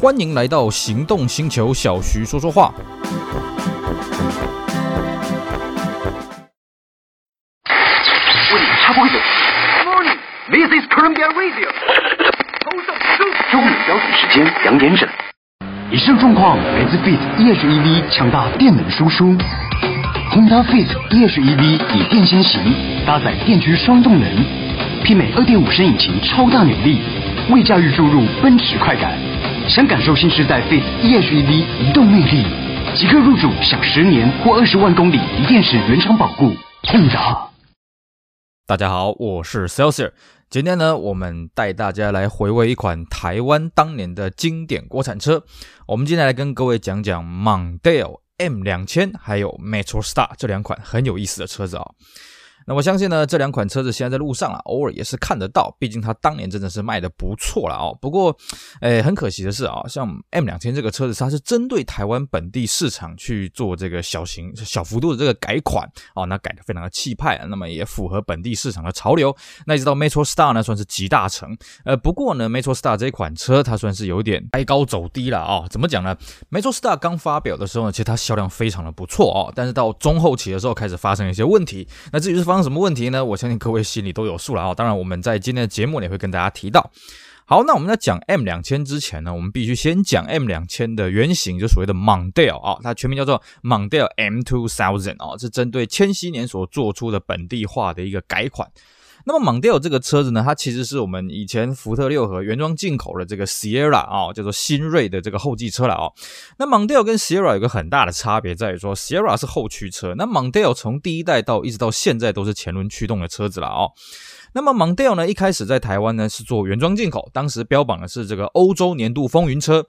欢迎来到行动星球，小徐说说话。为你插播一首。Morning，this is Columbia Radio。头上收。中午标准时间两点整。以上状况来自 Fit E-HEV 强大电能输出。Honda Fit E-HEV 以电先行，搭载电驱双动能，媲美二点五升引擎超大扭力，为驾驭注入奔驰快感。想感受新时代 Fit E-HEV 移动魅力，即刻入主享十年或二十万公里锂电池原厂保固。控达。大家好，我是 Celsius。今天呢，我们带大家来回味一款台湾当年的经典国产车。我们今天来跟各位讲讲 Mondeo M 两千还有 Metro Star 这两款很有意思的车子啊、那我相信呢，这两款车子现在在路上啊，偶尔也是看得到。毕竟它当年真的是卖的不错了哦。不过，诶，很可惜的是啊，像 M 两千这个车子，它是针对台湾本地市场去做这个小型、小幅度的这个改款哦，那改的非常的气派啊，那么也符合本地市场的潮流。那一直到 Metro Star 呢，算是集大成。呃，不过呢，Metro Star 这款车，它算是有点开高走低了啊、怎么讲呢？Metro Star 刚发表的时候呢，其实它销量非常的不错哦，但是到中后期的时候开始发生一些问题。那至于是方什么问题呢？我相信各位心里都有数了啊。当然，我们在今天的节目里会跟大家提到。好，那我们在讲 M 两千之前呢，我们必须先讲 M 两千的原型，就所谓的 Mondeo 啊，它全名叫做 Mondeo M Two Thousand 啊，是针对千禧年所做出的本地化的一个改款。那么 Mondeo 这个车子呢，它其实是我们以前福特六和原装进口的这个 Sierra 啊，叫做新锐的这个后继车了哦。那 Mondeo 跟 Sierra 有个很大的差别在于说，Sierra 是后驱车，那 Mondeo 从第一代到一直到现在都是前轮驱动的车子了哦。那么 Mondeo 呢，一开始在台湾呢是做原装进口，当时标榜的是这个欧洲年度风云车。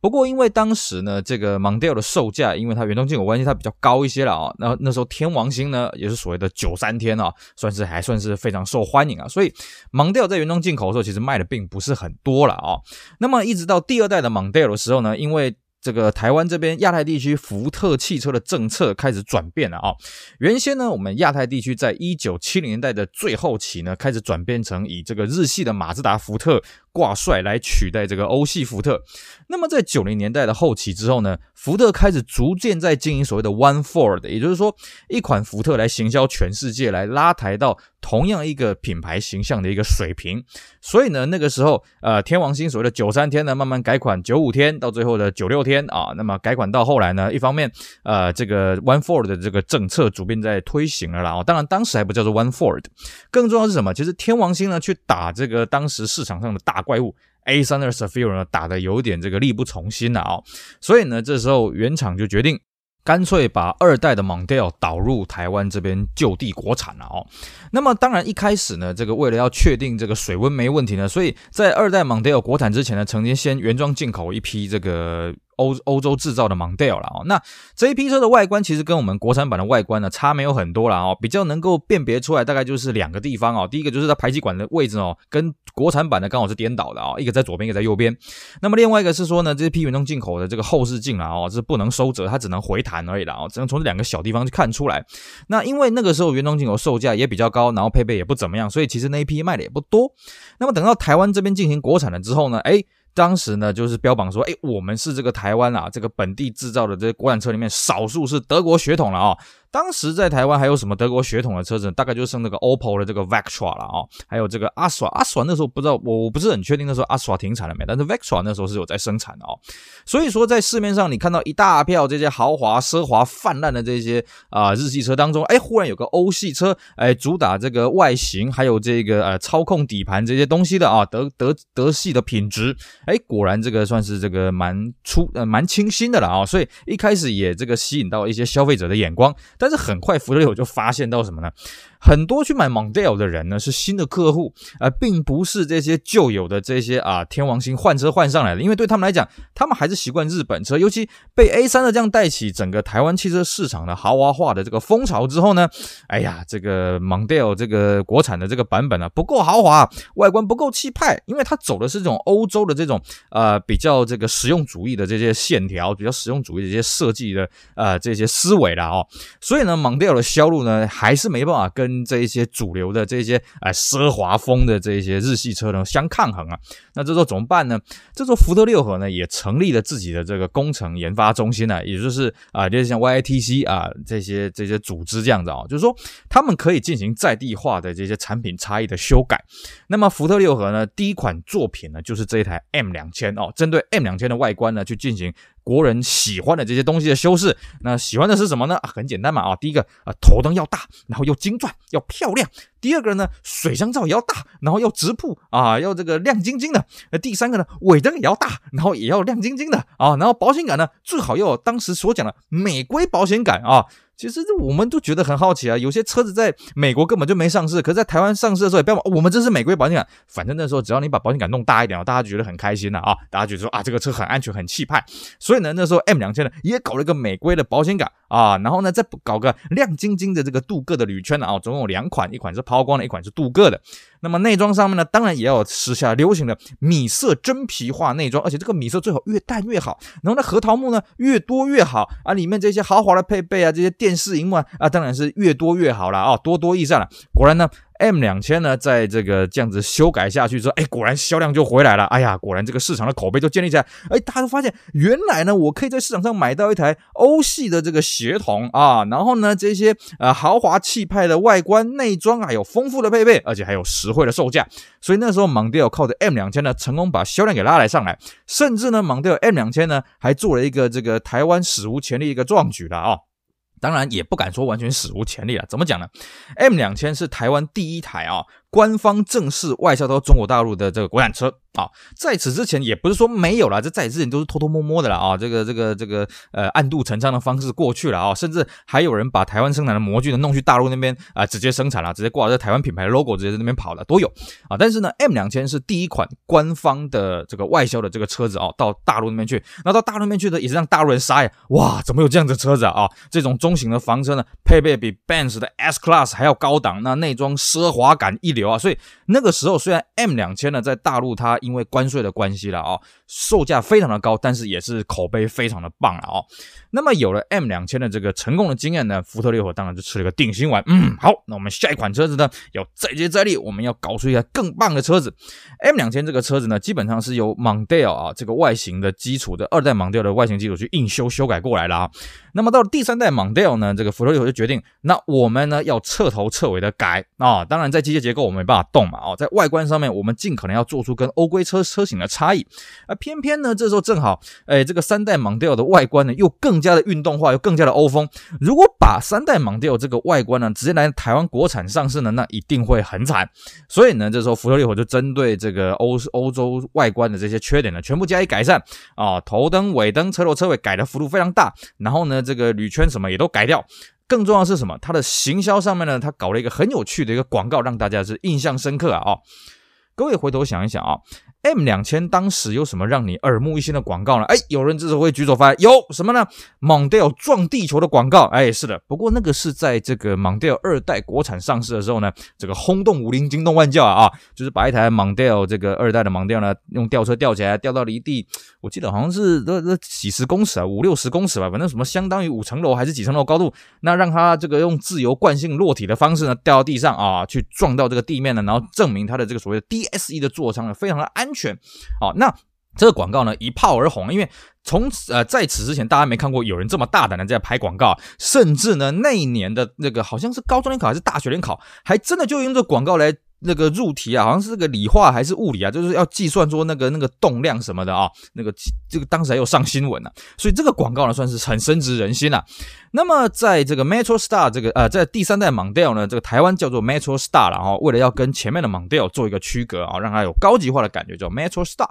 不过因为当时呢，这个 Mondeo 的售价，因为它原装进口关系，它比较高一些了啊。那那时候天王星呢，也是所谓的九三天啊，算是还算是非常受欢迎啊。所以 Mondeo 在原装进口的时候，其实卖的并不是很多了啊。那么一直到第二代的 Mondeo 的时候呢，因为这个台湾这边亚太地区福特汽车的政策开始转变了啊。原先呢，我们亚太地区在一九七零年代的最后期呢，开始转变成以这个日系的马自达、福特。挂帅来取代这个欧系福特。那么在九零年代的后期之后呢，福特开始逐渐在经营所谓的 One Ford，也就是说一款福特来行销全世界，来拉抬到同样一个品牌形象的一个水平。所以呢，那个时候呃，天王星所谓的九三天呢，慢慢改款九五天，到最后的九六天啊。那么改款到后来呢，一方面呃，这个 One Ford 的这个政策逐渐在推行了啦。哦，当然当时还不叫做 One Ford。更重要是什么？其实天王星呢，去打这个当时市场上的大。怪物 A 三的 s a f i r 呢，打得有点这个力不从心了啊、哦，所以呢，这时候原厂就决定干脆把二代的 Mondeo 导入台湾这边就地国产了哦。那么当然一开始呢，这个为了要确定这个水温没问题呢，所以在二代 Mondeo 国产之前呢，曾经先原装进口一批这个。欧欧洲制造的 Mondeo 了哦，那这一批车的外观其实跟我们国产版的外观呢差没有很多了哦，比较能够辨别出来大概就是两个地方哦，第一个就是它排气管的位置哦，跟国产版的刚好是颠倒的哦，一个在左边，一个在右边。那么另外一个是说呢，这批原装进口的这个后视镜啊哦，是不能收折，它只能回弹而已了哦，只能从这两个小地方去看出来。那因为那个时候原装进口售价也比较高，然后配备也不怎么样，所以其实那一批卖的也不多。那么等到台湾这边进行国产了之后呢，诶当时呢，就是标榜说，哎，我们是这个台湾啊，这个本地制造的这些国产车里面，少数是德国血统了啊、当时在台湾还有什么德国血统的车子？大概就剩那个 Opel 的这个 Vectra 了啊、还有这个 Astra，Astra 那时候不知道，我我不是很确定那时候阿索停产了没，但是 Vectra 那时候是有在生产的哦。所以说，在市面上你看到一大票这些豪华奢华泛滥的这些啊、日系车当中，哎，忽然有个欧系车，哎，主打这个外形还有这个呃操控底盘这些东西的啊，德德德系的品质，哎，果然这个算是这个蛮出呃蛮清新的了啊、所以一开始也这个吸引到一些消费者的眼光。但是很快，福特六就发现到什么呢？很多去买 Mondeo 的人呢是新的客户，而、呃、并不是这些旧有的这些啊天王星换车换上来的。因为对他们来讲，他们还是习惯日本车，尤其被 A3 的这样带起整个台湾汽车市场的豪华化的这个风潮之后呢，哎呀，这个 Mondeo 这个国产的这个版本呢、啊、不够豪华，外观不够气派，因为它走的是这种欧洲的这种呃比较这个实用主义的这些线条，比较实用主义的这些设计的呃这些思维了哦。所以呢，Mondeo 的销路呢还是没办法跟这一些主流的这些呃奢华风的这些日系车呢相抗衡啊。那这时候怎么办呢？这时候福特六和呢也成立了自己的这个工程研发中心呢，也就是啊，就是像 YITC 啊这些这些组织这样子啊，就是说他们可以进行在地化的这些产品差异的修改。那么福特六和呢第一款作品呢就是这一台 M 两千哦，针对 M 两千的外观呢去进行。国人喜欢的这些东西的修饰，那喜欢的是什么呢？很简单嘛，啊，第一个啊，头灯要大，然后又精钻，要漂亮；第二个呢，水箱罩也要大，然后要直瀑啊，要这个亮晶晶的；第三个呢，尾灯也要大，然后也要亮晶晶的啊，然后保险杆呢，最好要当时所讲的美规保险杆啊。其实我们都觉得很好奇啊，有些车子在美国根本就没上市，可是在台湾上市的时候也不要，我们这是美国保险杆，反正那时候只要你把保险杆弄大一点，大家就觉得很开心了啊，大家觉得说啊这个车很安全很气派，所以呢那时候 M 两千呢也搞了一个美规的保险杆啊，然后呢再搞个亮晶晶的这个镀铬的铝圈啊，总共有两款，一款是抛光的，一款是镀铬的。那么内装上面呢，当然也要时下流行的米色真皮化内装，而且这个米色最好越淡越好。然后呢，核桃木呢越多越好啊，里面这些豪华的配备啊，这些电视荧幕啊，啊当然是越多越好了啊，多多益善了。果然呢。M 两千呢，在这个这样子修改下去之后，哎，果然销量就回来了。哎呀，果然这个市场的口碑就建立起来。哎，大家都发现，原来呢，我可以在市场上买到一台欧系的这个协同啊，然后呢，这些呃豪华气派的外观内装还有丰富的配备，而且还有实惠的售价。所以那时候蒙迪欧靠着 M 两千呢，成功把销量给拉来上来，甚至呢蒙迪欧 M 两千呢，还做了一个这个台湾史无前例一个壮举了啊。当然也不敢说完全史无前例了，怎么讲呢？M 两千是台湾第一台啊，官方正式外销到中国大陆的这个国产车。啊，在此之前也不是说没有了，这在此之前都是偷偷摸摸的了啊，这个这个这个呃暗度陈仓的方式过去了啊，甚至还有人把台湾生产的模具呢弄去大陆那边啊，直接生产了，直接挂在台湾品牌的 logo，直接在那边跑了都有啊。但是呢，M 两千是第一款官方的这个外销的这个车子啊，到大陆那边去，那到大陆那边去的也是让大陆人傻眼，哇，怎么有这样的车子啊？啊，这种中型的房车呢，配备比 Benz 的 S Class 还要高档，那内装奢华感一流啊，所以那个时候虽然 M 两千呢在大陆它因为关税的关系了啊，售价非常的高，但是也是口碑非常的棒了啊。那么有了 M 两千的这个成功的经验呢，福特烈火当然就吃了个定心丸。嗯，好，那我们下一款车子呢要再接再厉，我们要搞出一台更棒的车子。M 两千这个车子呢，基本上是由 Mondeo 啊这个外形的基础的二代 Mondeo 的外形基础去硬修修改过来了啊。那么到了第三代 Mondeo 呢，这个福特烈火就决定，那我们呢要彻头彻尾的改啊。当然在机械结构我们没办法动嘛，哦，在外观上面我们尽可能要做出跟欧规车车型的差异。而偏偏呢这时候正好，哎，这个三代 Mondeo 的外观呢又更加的运动化，又更加的欧风。如果把三代 Mondeo 这个外观呢直接来台湾国产上市呢，那一定会很惨。所以呢这时候福特烈火就针对这个欧 欧洲外观的这些缺点呢，全部加以改善啊，头灯、尾灯、车头车尾改的幅度非常大，然后呢。这个铝圈什么也都改掉，更重要的是什么？它的行销上面呢，它搞了一个很有趣的一个广告，让大家是印象深刻啊！哦，各位回头想一想啊。M 两千当时有什么让你耳目一新的广告呢？哎，有人这时候会举手发言，有什么呢？Mondeo 撞地球的广告。哎，是的，不过那个是在这个 Mondeo 二代国产上市的时候呢，这个轰动武林，惊动万教啊！啊，就是把一台 Mondeo 这个二代的 Mondeo 呢，用吊车吊起来，吊到离地，我记得好像是这这几十公尺啊，五六十公尺吧，反正什么相当于五层楼还是几层楼高度，那让它这个用自由惯性落体的方式呢，掉到地上啊，去撞到这个地面呢，然后证明它的这个所谓的 DSE 的座舱呢，非常的安。安全，哦，那这个广告呢一炮而红，因为从呃在此之前大家没看过有人这么大胆的在拍广告，甚至呢那一年的那个好像是高中联考还是大学联考，还真的就用这广告来。那个入题啊，好像是这个理化还是物理啊，就是要计算说那个那个动量什么的啊，那个这个当时还有上新闻呢，所以这个广告呢算是很深植人心了。那么在这个 Metro Star 这个呃，在第三代 Mondeo 呢，这个台湾叫做 Metro Star 了哈，为了要跟前面的 Mondeo 做一个区隔啊，让它有高级化的感觉，叫 Metro Star。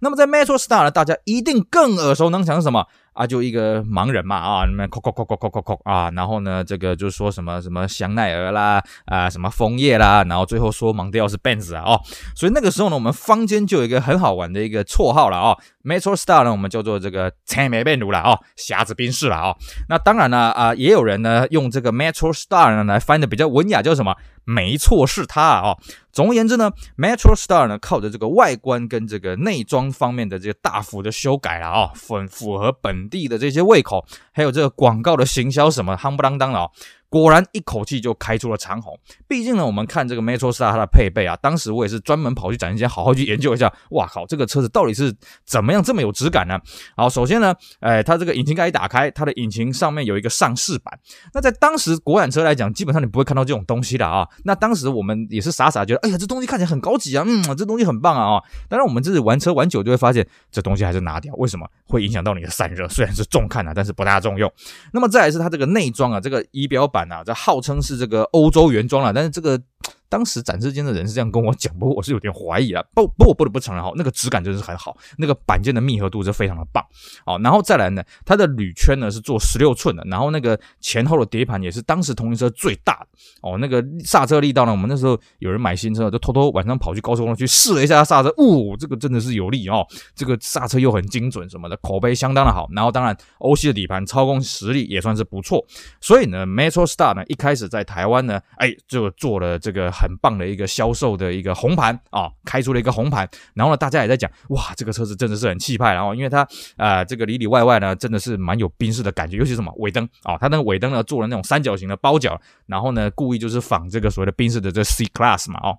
那么在 Metro Star 呢，大家一定更耳熟能详是什么？啊，就一个盲人嘛，啊，那边叩叩叩叩叩叩叩啊，然后呢，这个就说什么什么香奈儿啦，啊，什么枫叶啦，然后最后说盲调是 Benz 啊，哦，所以那个时候呢，我们坊间就有一个很好玩的一个绰号了啊 Metro Star 呢，我们叫做这个青梅变炉了哦，侠子兵士了哦。那当然呢，啊、也有人呢用这个 Metro Star 呢来翻的比较文雅，叫什么？没错，是它啊、总而言之呢，Metro Star 呢靠着这个外观跟这个内装方面的这个大幅的修改了啊、哦，符符合本地的这些胃口，还有这个广告的行销什么夯不啷当的哦。果然一口气就开出了长虹。毕竟呢，我们看这个 Metro Star 它的配备啊，当时我也是专门跑去展厅间好好去研究一下。哇靠，这个车子到底是怎么样这么有质感呢？好，首先呢，哎，它这个引擎盖一打开，它的引擎上面有一个上市板。那在当时国产车来讲，基本上你不会看到这种东西的啊。那当时我们也是傻傻觉得，哎呀，这东西看起来很高级啊，嗯，这东西很棒啊啊。当然我们这是玩车玩久就会发现，这东西还是拿掉。为什么？会影响到你的散热，虽然是重看啊，但是不大重用。那么再来是它这个内装啊，这个仪表板这号称是这个欧洲原装了，但是这个。当时展示间的人是这样跟我讲，不过我是有点怀疑啊。不，不我不得不承认哈，那个质感真是很好，那个板件的密合度是非常的棒。好，然后再来呢，它的铝圈呢是做十六寸的，然后那个前后的碟盘也是当时同型车最大的。哦，那个刹车力道呢，我们那时候有人买新车就偷偷晚上跑去高速公路去试了一下刹车，哦，这个真的是有力哦，这个刹车又很精准什么的，口碑相当的好。然后当然欧系的底盘操控实力也算是不错，所以呢，Metro Star 呢一开始在台湾呢，哎，就做了这个。很棒的一个销售的一个红盘啊，开出了一个红盘，然后呢，大家也在讲，哇，这个车子真的是很气派，然后因为它啊、这个里里外外呢，真的是蛮有宾士的感觉，尤其什么尾灯啊，它那个尾灯呢做了那种三角形的包角，然后呢，故意就是仿这个所谓的宾士的这 C Class 嘛，哦，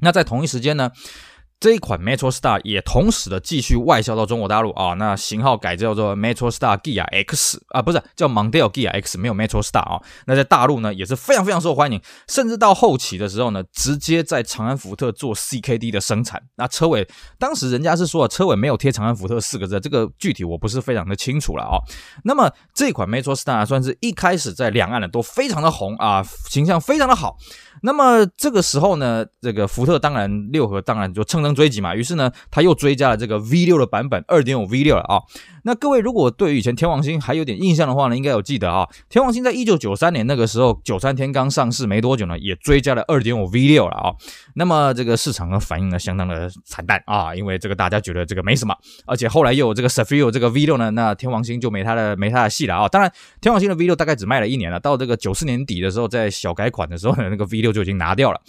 那在同一时间呢。这一款 Metro Star 也同时的继续外销到中国大陆啊，那型号改叫做 Metro Star Gia X 啊，不是叫 Mondeo Gia X，没有 Metro Star 啊。那在大陆呢也是非常非常受欢迎，甚至到后期的时候呢，直接在长安福特做 CKD 的生产。那车尾当时人家是说车尾没有贴长安福特四个字，这个具体我不是非常的清楚了啊。那么这款 Metro Star 算是一开始在两岸呢都非常的红啊，形象非常的好。那么这个时候呢，这个福特当然六合当然就乘能追击嘛，于是呢，他又追加了这个 V 六的版本，二点五 V 六了啊。那各位如果对于以前天王星还有点印象的话呢，应该有记得啊，天王星在一九九三年那个时候，九三天刚上市没多久呢，也追加了二点五 V6 了啊。那么这个市场的反应呢，相当的惨淡啊，因为这个大家觉得这个没什么，而且后来又有这个 Cefiro 这个 V6 呢，那天王星就没他的没他的戏了啊。当然，天王星的 V6 大概只卖了一年了，到这个九四年底的时候，在小改款的时候呢，那个 V6 就已经拿掉了。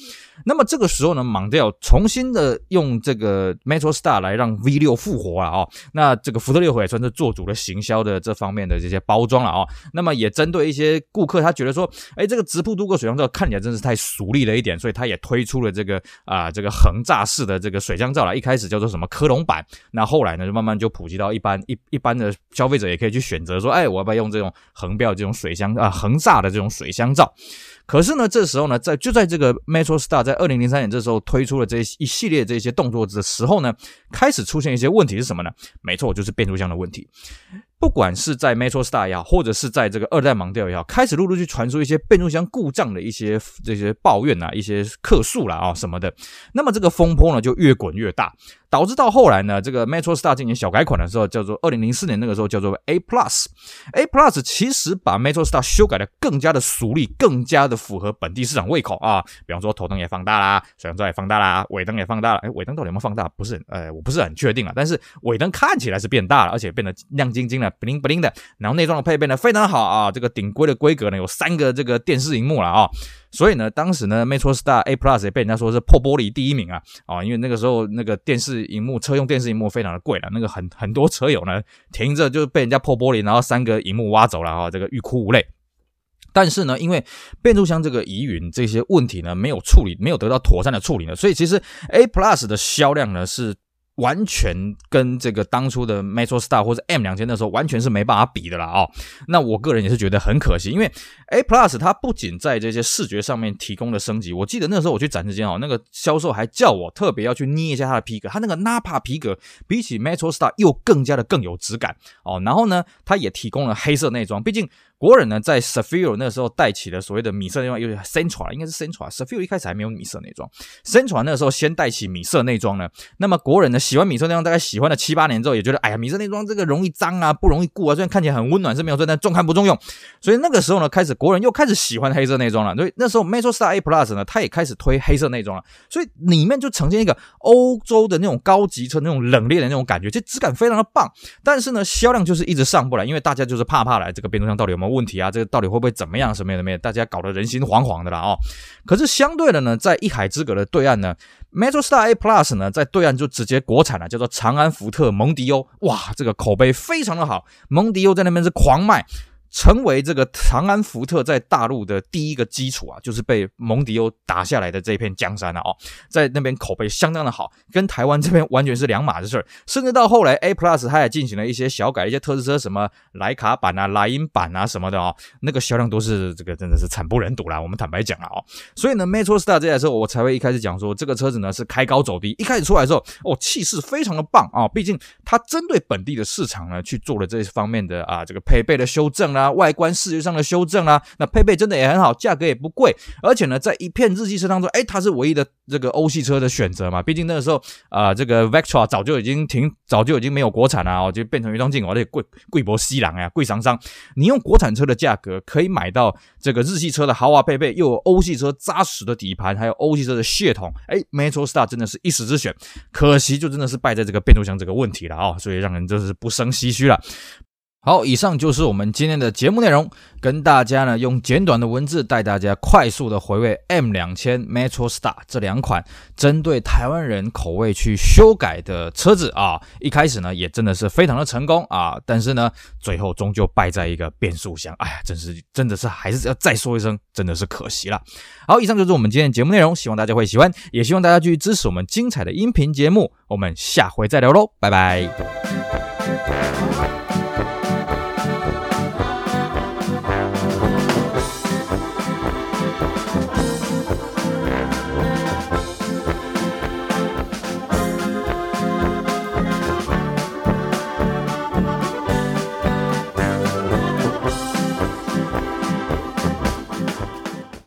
那么这个时候呢，Mondeo 重新的用这个 Metro Star 来让 V6 复活了啊。那这个福特六合也算是做足了行销的这方面的这些包装了啊。那么也针对一些顾客，他觉得说，哎，这个直瀑镀铬水箱罩看起来真是太俗丽了一点，所以他也推出了这个啊这个横栅式的这个水箱罩了。一开始叫做什么科隆版，那后来呢就慢慢就普及到一般一一般的消费者也可以去选择说，哎，我要不要用这种横标这种水箱啊横栅的这种水箱罩？可是呢，这时候呢，在就在这个 Metro Star 在二零零三年这时候推出了这一系列这些动作的时候呢，开始出现一些问题是什么呢？没错，就是变速箱的问题。不管是在 Metro Star 也好，或者是在这个二代盲调也好，开始陆陆续续传出一些变速箱故障的一些这些抱怨啊，一些客诉了啊什么的。那么这个风波呢就越滚越大，导致到后来呢，这个 Metro Star 进行小改款的时候，叫做二零零四年那个时候叫做 A Plus。A Plus 其实把 Metro Star 修改的更加的俗丽，更加的符合本地市场胃口啊。比方说头灯也放大啦，水箱罩也放大啦，尾灯也放大了。哎，尾灯到底有没有放大？不是，呃，我不是很确定啊。但是尾灯看起来是变大了，而且变得亮晶晶的。不灵不灵的，然后内装的配备呢非常好啊，这个顶规的规格呢有三个这个电视荧幕了啊，所以呢当时呢 Metro Star A Plus 也被人家说是破玻璃第一名啊啊，因为那个时候那个电视荧幕车用电视荧幕非常的贵了，那个很很多车友呢停着就被人家破玻璃，然后三个荧幕挖走了啊，这个欲哭无泪。但是呢，因为变速箱这个疑云这些问题呢没有处理，没有得到妥善的处理呢，所以其实 A Plus 的销量呢是。完全跟这个当初的 Metro Star 或者 M 两千的时候完全是没办法比的了啊、哦！那我个人也是觉得很可惜，因为 A Plus 它不仅在这些视觉上面提供了升级，我记得那时候我去展示间哦，那个销售还叫我特别要去捏一下它的皮革，它那个 Nappa 皮革比起 Metro Star 又更加的更有质感哦。然后呢，它也提供了黑色内装，毕竟国人呢在 Cefiro 那时候带起了所谓的米色内装，因为 Central 应该是 Sentra，Cefiro 一开始还没有米色内装，Central 那时候先带起米色内装呢。那么国人呢喜欢米色内装，大概喜欢了七八年之后，也觉得哎呀，米色内装这个容易脏啊，不容易顾啊，虽然看起来很温暖是没有错，但重看不重用。所以那个时候呢，开始国人又开始喜欢黑色内装了。所以那时候 MetroStar A Plus 呢，它也开始推黑色内装了。所以里面就呈现一个欧洲的那种高级车那种冷冽的那种感觉，其实质感非常的棒。但是呢，销量就是一直上不来，因为大家就是怕怕来，这个变速箱到底有没有问题啊？这个到底会不会怎么样？什么样的没？大家搞得人心惶惶的啦哦。可是相对的呢，在一海之隔的对岸呢，MetroStar A Plus 呢，在对岸就直接国产了，叫做长安福特蒙迪欧。哇，这个口碑非常的好，蒙迪欧在那边是狂卖。成为这个长安福特在大陆的第一个基础啊，就是被蒙迪欧打下来的这片江山了哦，在那边口碑相当的好，跟台湾这边完全是两码子事儿。甚至到后来 A Plus 它也进行了一些小改，一些特仕车什么莱卡版啊、莱茵版啊什么的哦，那个销量都是这个真的是惨不忍睹啦。我们坦白讲了哦，所以呢，MetroStar 这台车我才会一开始讲说这个车子呢是开高走低，一开始出来的时候哦，气势非常的棒啊，毕竟它针对本地的市场呢去做了这方面的啊这个配备的修正啦。外观视觉上的修正啊，那配备真的也很好，价格也不贵，而且呢，在一片日系车当中，哎，它是唯一的这个欧系车的选择嘛。毕竟那个时候啊、这个 Vectra 早就已经停，早就已经没有国产了哦，就变成原装进口，而且贵贵博西郎呀，贵桑桑。你用国产车的价格可以买到这个日系车的豪华配备，又有欧系车扎实的底盘，还有欧系车的血统，哎，MetroStar 真的是一时之选。可惜就真的是败在这个变速箱这个问题了啊、哦，所以让人真是不胜唏嘘了。好，以上就是我们今天的节目内容，跟大家呢用简短的文字带大家快速的回味 M 两千 MetroStar 这两款针对台湾人口味去修改的车子啊。一开始呢也真的是非常的成功啊，但是呢最后终究败在一个变速箱，哎呀，真是真的是还是要再说一声，真的是可惜了。好，以上就是我们今天节目内容，希望大家会喜欢，也希望大家继续支持我们精彩的音频节目，我们下回再聊喽，拜拜。